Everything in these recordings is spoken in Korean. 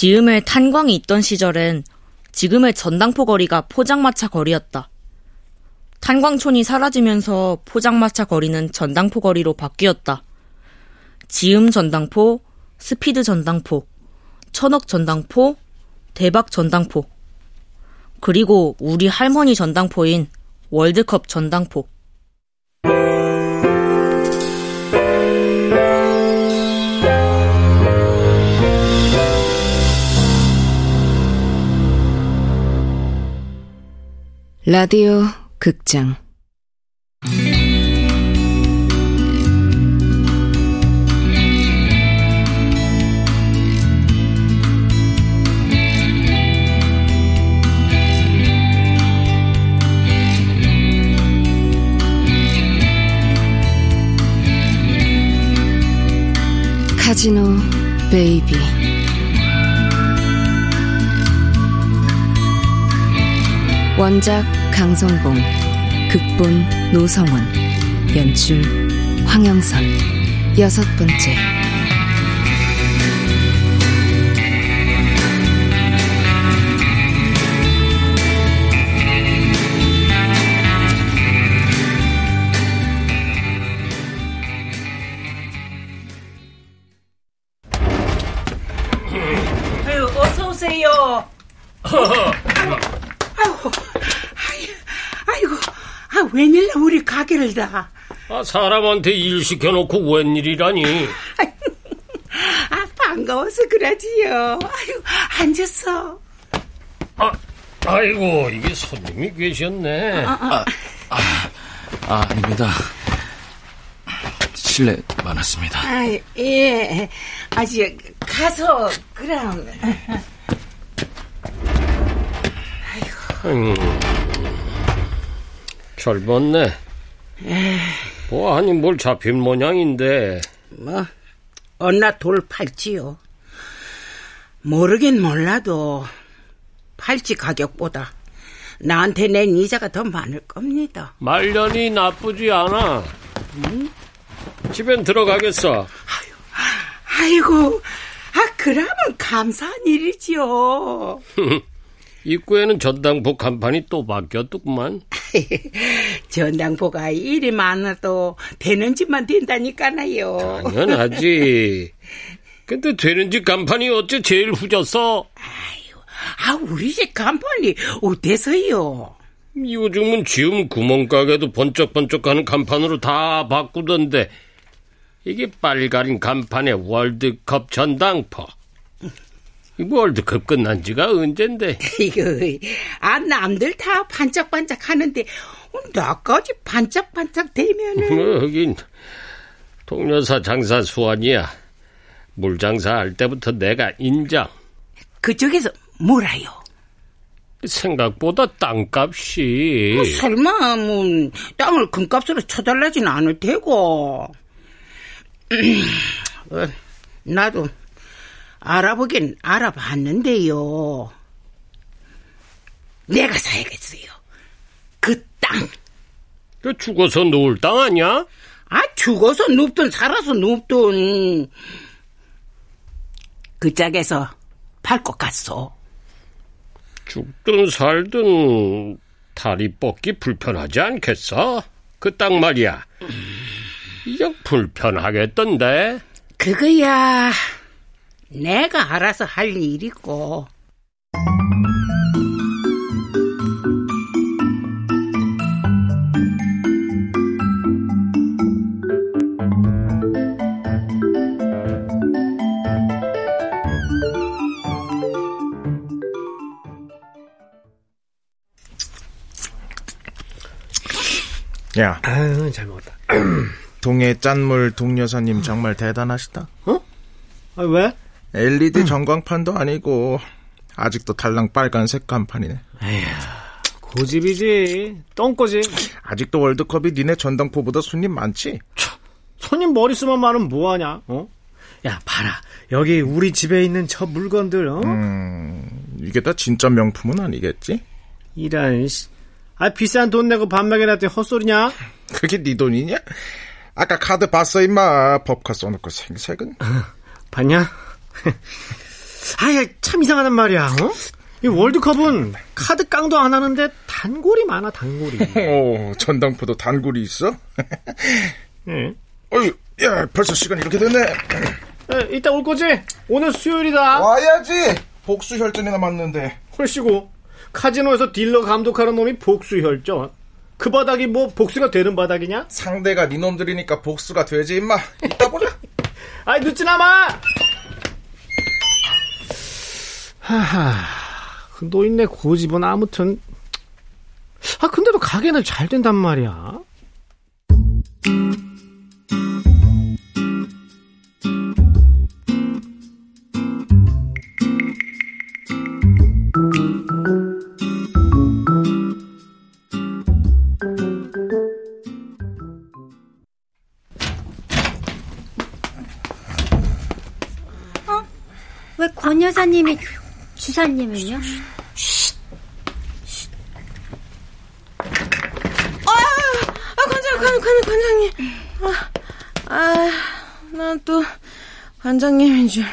지음에 탄광이 있던 시절엔 지금의 전당포 거리가 포장마차 거리였다. 탄광촌이 사라지면서 포장마차 거리는 전당포 거리로 바뀌었다. 지음 전당포, 스피드 전당포, 천억 전당포, 대박 전당포. 그리고 우리 할머니 전당포인 월드컵 전당포. 라디오 극장. 카지노 베이비 원작 강성봉 극본 노성원 연출 황영선. 여섯 번째 우리 가게를 다. 아, 사람한테 일 시켜놓고 웬일이라니. 아 반가워서 그러지요. 아유, 앉았어. 아, 아이고, 이게 손님이 계셨네. 아, 아닙니다. 실례 많았습니다. 아, 예. 아직 가서 그럼. 음, 젊었네. 뭐하니 뭘 잡힌 모양인데. 뭐 언나 돌 팔지요. 모르긴 몰라도 팔찌 가격보다 나한테 낸 이자가 더 많을 겁니다. 말년이 나쁘지 않아. 집엔 들어가겠어. 아이고, 아 그러면 감사한 일이지요. 입구에는 전당포 간판이 또 바뀌었더구만. 전당포가 일이 많아도 되는 집만 된다니까나요. 당연하지. 근데 되는 집 간판이 어째 제일 후졌어? 아 우리 집 간판이 어때서요? 요즘은 지음 구멍가게도 번쩍번쩍하는 간판으로 다 바꾸던데 이게 빨간 간판에 월드컵 전당포 이 월드컵 끝난 지가 언젠데 이거 아 남들 다 반짝반짝 하는데 나까지 반짝반짝 되면은. 뭐 여긴 동료사 장사 수완이야. 물 장사 할 때부터 내가 인정 그쪽에서 뭐라요? 생각보다 땅값이. 뭐 설마 뭐 땅을 금값으로 쳐달라진 않을 테고. 어, 나도 알아보긴 알아봤는데요. 내가 사야겠어요 그땅그 죽어서 놓을 땅 아니야? 아, 죽어서 눕든 살아서 눕든 그 짝에서 팔 것 같소. 죽든 살든 다리 뻗기 불편하지 않겠어? 그 땅 말이야. 이게 불편하겠던데. 그거야 내가 알아서 할 일이고. 야, 아유, 잘 먹었다. 동해 짠물 동여사님 정말 대단하시다. 아, 왜? LED 전광판도 아니고 아직도 달랑 빨간색 간판이네. 고집이지. 똥꼬지. 아직도 월드컵이 니네 전당포보다 손님 많지? 손님 머리수만 많으면 뭐하냐, 어? 야, 봐라. 여기 우리 집에 있는 저 물건들, 어? 이게 다 진짜 명품은 아니겠지? 이런, 씨. 아, 비싼 돈 내고 밥 먹여놨더니 헛소리냐? 그게 네 돈이냐? 아까 카드 봤어 임마 법카 써놓고 생색은 봤냐? 아이, 참 이상하단 말이야, 어? 이 월드컵은 카드 깡도 안 하는데 단골이 많아, 단골이. 오, 전당포도 단골이 있어? 응. 어휴, 야, 벌써 시간이 이렇게 됐네. 에, 이따 올 거지? 오늘 수요일이다. 와야지. 복수 혈전이나 맞는데. 헐시고 카지노에서 딜러 감독하는 놈이 복수혈전. 그 바닥이 뭐 복수가 되는 바닥이냐? 상대가 네 놈들이니까 복수가 되지 임마. 이따 보자. 아이 늦지나 마. 하하. 그 노인네 고집은 아무튼 아 근데도 가게는 잘 된단 말이야. 권 여사님이 주사님은요? 아, 관장, 관, 관, 관장님. 아, 아, 난 또, 관장님인 줄.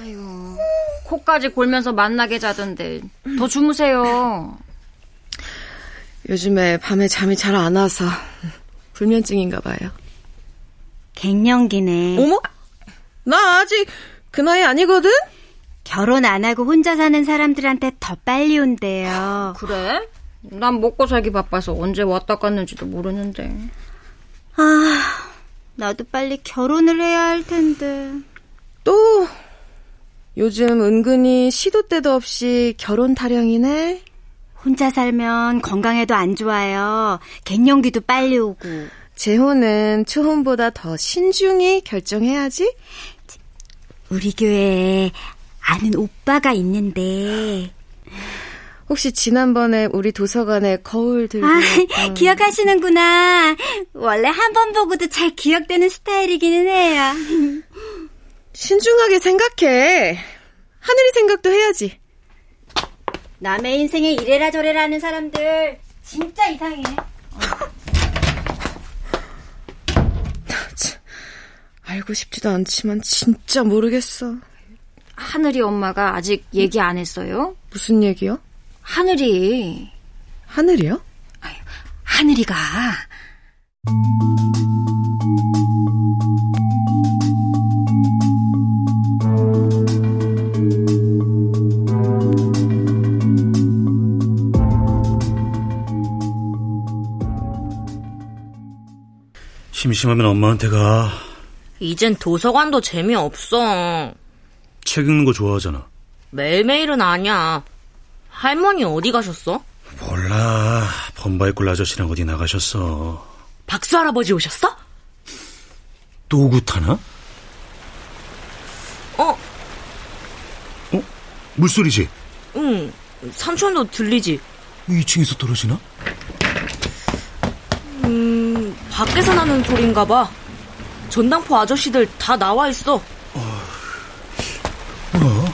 아이고, 코까지 골면서 만나게 자던데 더 주무세요. 요즘에 밤에 잠이 잘 안 와서, 불면증인가 봐요. 갱년기네. 어머? 나 아직 그 나이 아니거든? 결혼 안 하고 혼자 사는 사람들한테 더 빨리 온대요. 그래? 난 먹고 살기 바빠서 언제 왔다 갔는지도 모르는데. 아, 나도 빨리 결혼을 해야 할 텐데. 또, 요즘 은근히 시도 때도 없이 결혼 타령이네? 혼자 살면 건강에도 안 좋아요. 갱년기도 빨리 오고. 재혼은 초혼보다 더 신중히 결정해야지? 우리 교회에 아는 오빠가 있는데. 혹시 지난번에 우리 도서관에 거울 들고. 아, 왔던- 기억하시는구나. 원래 한 번 보고도 잘 기억되는 스타일이기는 해요. 신중하게 생각해. 하늘이 생각도 해야지. 남의 인생에 이래라 저래라 하는 사람들 진짜 이상해. 알고 싶지도 않지만 진짜 모르겠어. 하늘이 엄마가 아직 얘기 안 했어요? 무슨 얘기요? 하늘이. 하늘이요? 하늘이가. 심심하면 엄마한테 가. 이젠 도서관도 재미없어. 책 읽는 거 좋아하잖아. 매일매일은 아니야. 할머니 어디 가셨어? 몰라. 범바이꿀 아저씨랑 어디 나가셨어. 박수 할아버지 오셨어? 또 굿하나? 어, 물소리지? 응. 삼촌도 들리지? 2층에서 떨어지나? 음, 밖에서 나는 소린가 봐. 전당포 아저씨들 다 나와 있어. 뭐야?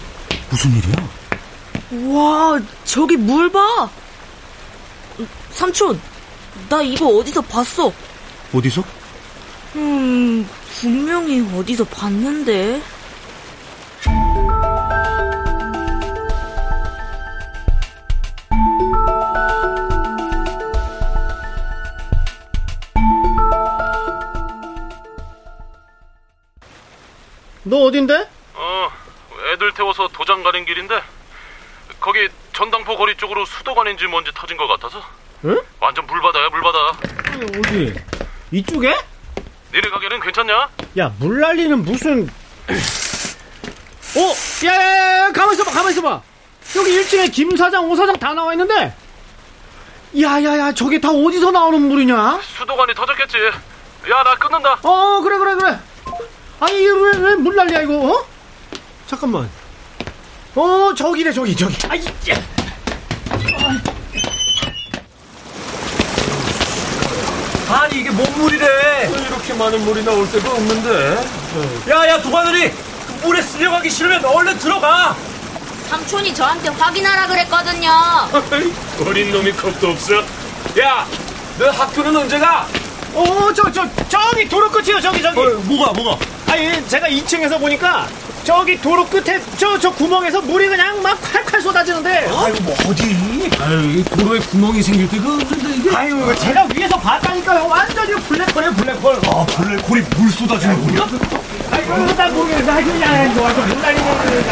무슨 일이야? 와, 저기 물 봐. 삼촌, 나 이거 어디서 봤어? 어디서? 음, 분명히 어디서 봤는데. 너 어딘데? 어, 애들 태워서 도장 가는 길인데 거기 전당포 거리 쪽으로 수도관인지 뭔지 터진 것 같아서 응? 완전 물바다야 물바다. 아니, 어디? 이쪽에? 니네 가게는 괜찮냐? 야, 물난리는 무슨... 어? 야, 야, 야, 가만 있어봐, 가만 있어봐. 여기 1층에 김 사장, 오 사장 다 나와 있는데. 야, 야, 야, 저게 다 어디서 나오는 물이냐? 수도관이 터졌겠지. 야, 나 끊는다. 어, 그래, 그래, 그래. 아니, 이게 왜, 왜 물 난리야, 이거, 어? 잠깐만. 어, 저기래, 저기, 저기. 아이, 야. 아니 이게 뭔 물이래? 이렇게 많은 물이 나올 데가 없는데. 야야 도가들이 그 물에 쓸려가기 싫으면 얼른 들어가. 삼촌이 저한테 확인하라 그랬거든요. 어린 놈이 겁도 없어. 야, 너 학교는 언제 가? 어, 저, 저, 저기 도로 끝이요, 저기, 저기. 뭐가 뭐가? 아니, 제가 2층에서 보니까 저기 도로 끝에 저저 구멍에서 물이 그냥 막 콸콸 쏟아지는데. 아유 뭐 어디? 아유 도로에 구멍이 생길 때그 근데 이게 아유 이거 제가 위에서 봤다니까요. 완전히 블랙홀이에요 블랙홀. 아 블랙홀이 물 쏟아지는군요. 아이고 나 모르겠어. 아이고 야 이거 완전 물 날리는.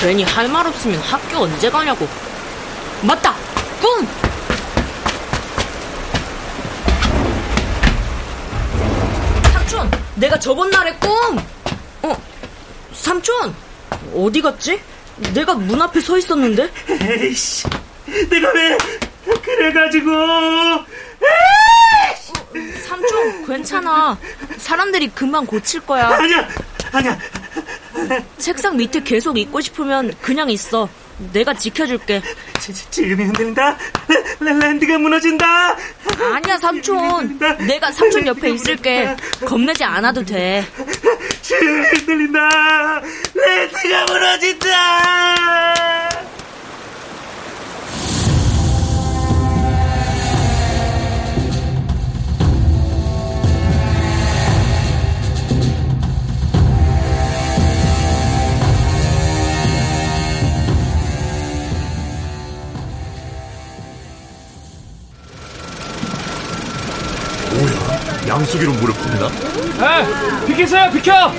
괜히 할 말 없으면 학교 언제 가냐고. 맞다! 꿈! 삼촌! 내가 저번 날의 꿈! 어, 삼촌! 어디 갔지? 내가 문 앞에 서 있었는데? 에이씨, 내가 왜 그래가지고. 삼촌, 괜찮아. 사람들이 금방 고칠 거야. 아니야, 아니야. 책상 밑에 계속 있고 싶으면 그냥 있어. 내가 지켜줄게. 지금이 흔들린다. 랜드가 무너진다. 아니야, 삼촌. 내가 삼촌 옆에 있을게. 겁내지 않아도 돼. 지금이 흔들린다. 랜드가 무너진다. 양수기로 물을 풉니다. 에, 비키세요, 비켜!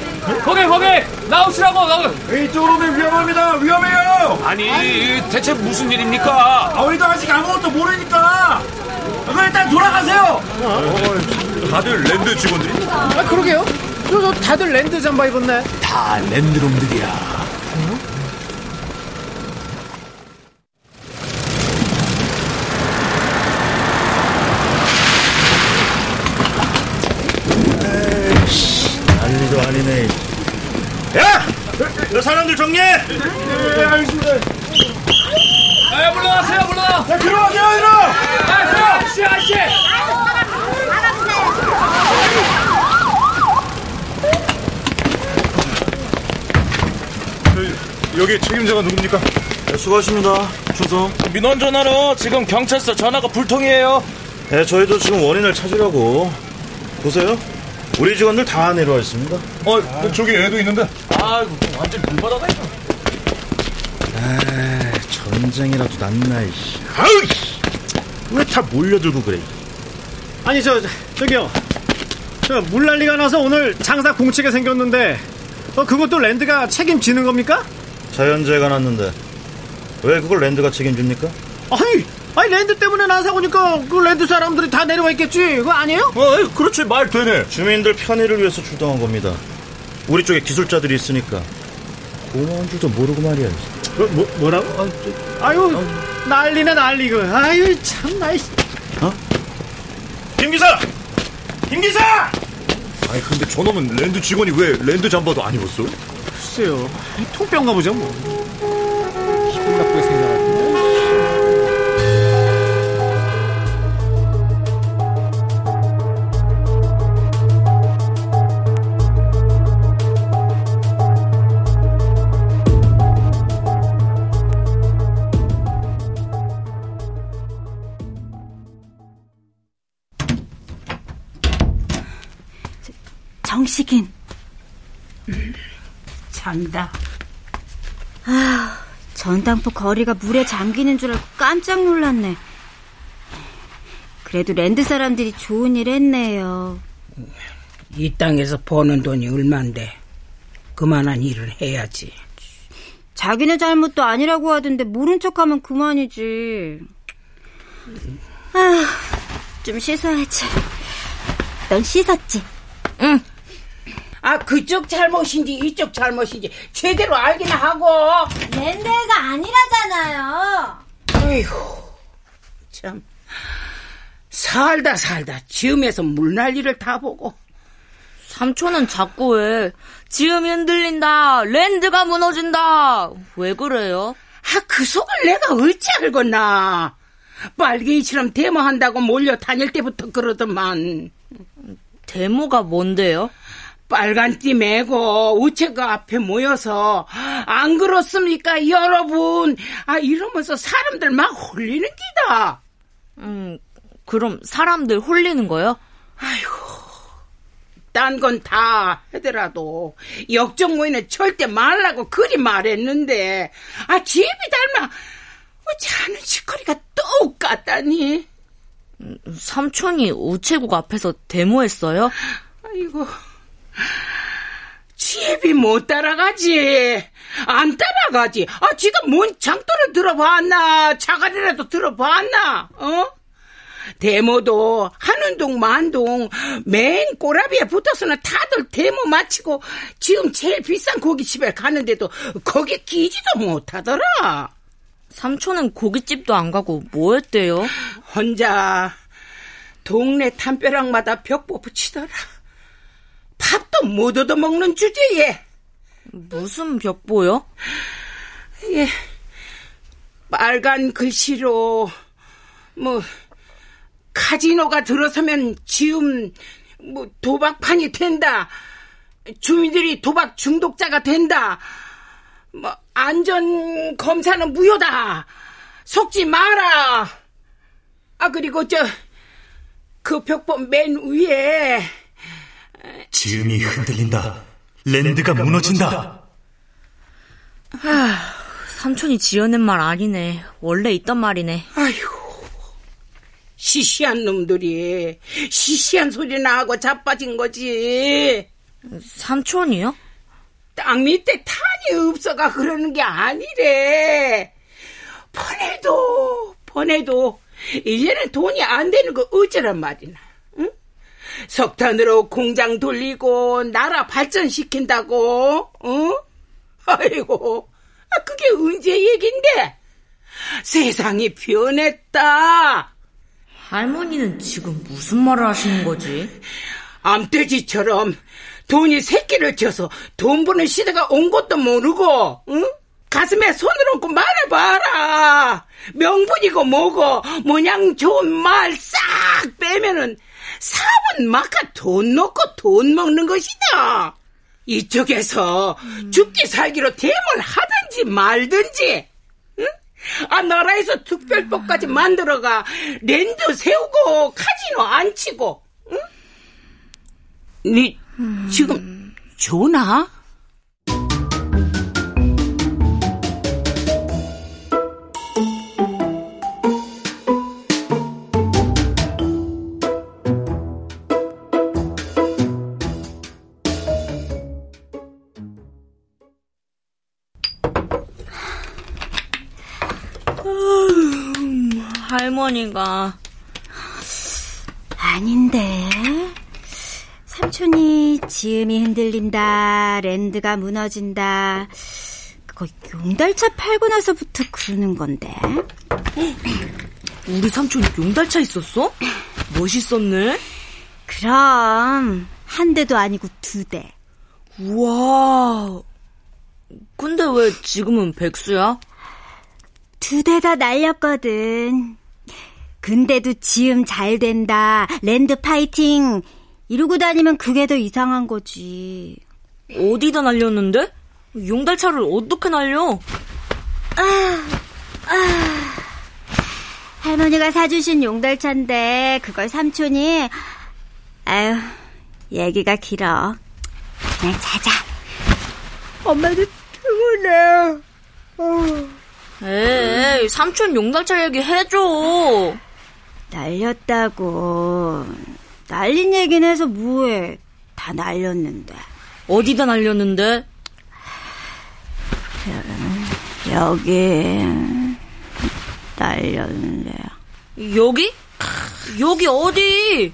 거기, 거기! 나오시라고, 나오 이쪽으로 오면 위험합니다. 위험해요. 아니, 대체 무슨 일입니까? 아, 우리도 아직 아무것도 모르니까. 그럼 일단 돌아가세요. 다들 랜드 직원들이 아 그러게요. 저, 저 다들 랜드 잠바 입었네. 다 랜드놈들이야. 사람들 정리해! 네, 알겠습니다. 에, 물러나세요, 물러나! 야, 들어가세요, 이리 아저씨, 아저씨! 여기 책임자가 누굽니까? 네, 수고하십니다. 충성. 민원 전화로 지금 경찰서 전화가 불통이에요. 네, 저희도 지금 원인을 찾으려고. 보세요. 우리 직원들 다 내려와 있습니다. 어, 저기 애도 있는데. 아이고, 완전 물바다가 됐어. 아, 전쟁이라도 났나, 이씨. 아우, 왜 다 몰려들고 그래? 아니 저 저기요. 저 물난리가 나서 오늘 장사 공치게 생겼는데 어, 그것도 랜드가 책임지는 겁니까? 자연재해가 났는데 왜 그걸 랜드가 책임집니까? 아니, 아니 랜드 때문에 난 사고니까 그 랜드 사람들이 다 내려와 있겠지. 그거 아니에요? 어, 그렇지 말 되네. 주민들 편의를 위해서 출동한 겁니다. 우리 쪽에 기술자들이 있으니까 고마운 줄도 모르고 말이야. 뭐, 뭐 뭐라고? 아유 난리네 난리고. 아유 참 나이. 김 기사, 김 기사. 아니 근데 저놈은 랜드 직원이 왜 랜드 잠바도 안 입었어? 글쎄요. 통병가 보죠 뭐. 정식인. 잔다. 아, 전당포 거리가 물에 잠기는 줄 알고 깜짝 놀랐네. 그래도 랜드 사람들이 좋은 일 했네요. 이 땅에서 버는 돈이 얼만데 그만한 일을 해야지. 자기네 잘못도 아니라고 하던데 모른 척하면 그만이지. 아, 좀 씻어야지. 넌 씻었지? 응. 아 그쪽 잘못인지 이쪽 잘못인지 제대로 알긴 하고. 랜드가 아니라잖아요. 아이고 참 살다 살다 지음에서 물난리를 다 보고. 삼촌은 자꾸 왜 지음이 흔들린다 랜드가 무너진다 왜 그래요? 아 그 속을 내가 어찌 알겠나. 빨갱이처럼 데모한다고 몰려 다닐 때부터 그러더만. 데모가 뭔데요? 빨간 띠 메고 우체국 앞에 모여서 안 그렇습니까 여러분? 아 이러면서 사람들 막 홀리는 기다. 음 그럼 사람들 홀리는 거요? 아이고 딴건 다 하더라도 역정모에는 절대 말라고 그리 말했는데 아 집이 닮아. 어찌하는 짓거리가 똑같다니. 삼촌이 우체국 앞에서 데모했어요? 아이고 집이 못 따라가지 안 따라가지 아 지가 뭔 장도를 들어봤나 자갈이라도 들어봤나 어? 데모도 한운동 만동 맨 꼬라비에 붙어서는 다들 데모 마치고 지금 제일 비싼 고깃집에 가는데도 거기 끼지도 못하더라. 삼촌은 고깃집도 안 가고 뭐 했대요? 혼자 동네 담벼락마다 벽보 붙이더라. 밥도 못 얻어먹는 주제에. 무슨 벽보요? 예, 빨간 글씨로 뭐 카지노가 들어서면 지금 뭐 도박판이 된다. 주민들이 도박 중독자가 된다. 뭐 안전 검사는 무효다. 속지 마라. 아 그리고 저 그 벽보 맨 위에 지음이 흔들린다. 랜드가 무너진다. 하, 삼촌이 지어낸 말 아니네. 원래 있던 말이네. 아휴, 시시한 놈들이 시시한 소리나 하고 자빠진 거지. 삼촌이요? 땅 밑에 탄이 없어가 그러는 게 아니래. 보내도 보내도 이제는 돈이 안 되는 거 어쩌란 말이나. 응? 석탄으로 공장 돌리고 나라 발전시킨다고. 어? 아이고, 아, 그게 언제 얘긴데? 세상이 변했다. 할머니는 지금 무슨 말을 하시는 거지? 암돼지처럼 돈이 새끼를 쳐서 돈 버는 시대가 온 것도 모르고, 응? 가슴에 손을 얹고 말해봐라. 명분이고 뭐고 모양 좋은 말 싹 빼면은 사은 막가 돈 넣고 돈 먹는 것이다. 이쪽에서 죽기 살기로 대물 하든지 말든지. 응? 아 나라에서 특별법까지 만들어가 랜드 세우고 카지노 안 치고. 응? 니 지금 좋나? 할머니가. 아닌데. 삼촌이 지음이 흔들린다 랜드가 무너진다. 그거 용달차 팔고 나서부터 그러는 건데. 우리 삼촌 용달차 있었어? 멋있었네. 그럼 한 대도 아니고 두 대. 우와. 근데 왜 지금은 백수야? 두 대 다 날렸거든. 근데도 지음 잘 된다. 랜드 파이팅. 이러고 다니면 그게 더 이상한 거지. 어디다 날렸는데? 용달차를 어떻게 날려? 아, 아. 할머니가 사주신 용달차인데 그걸 삼촌이 아유 얘기가 길어. 그냥 자자. 엄마도 피곤해. 어. 에이, 삼촌 용달차 얘기 해줘. 날렸다고. 날린 얘기는 해서 뭐해. 다 날렸는데. 어디다 날렸는데? 여기. 날렸는데. 여기? 여기 어디?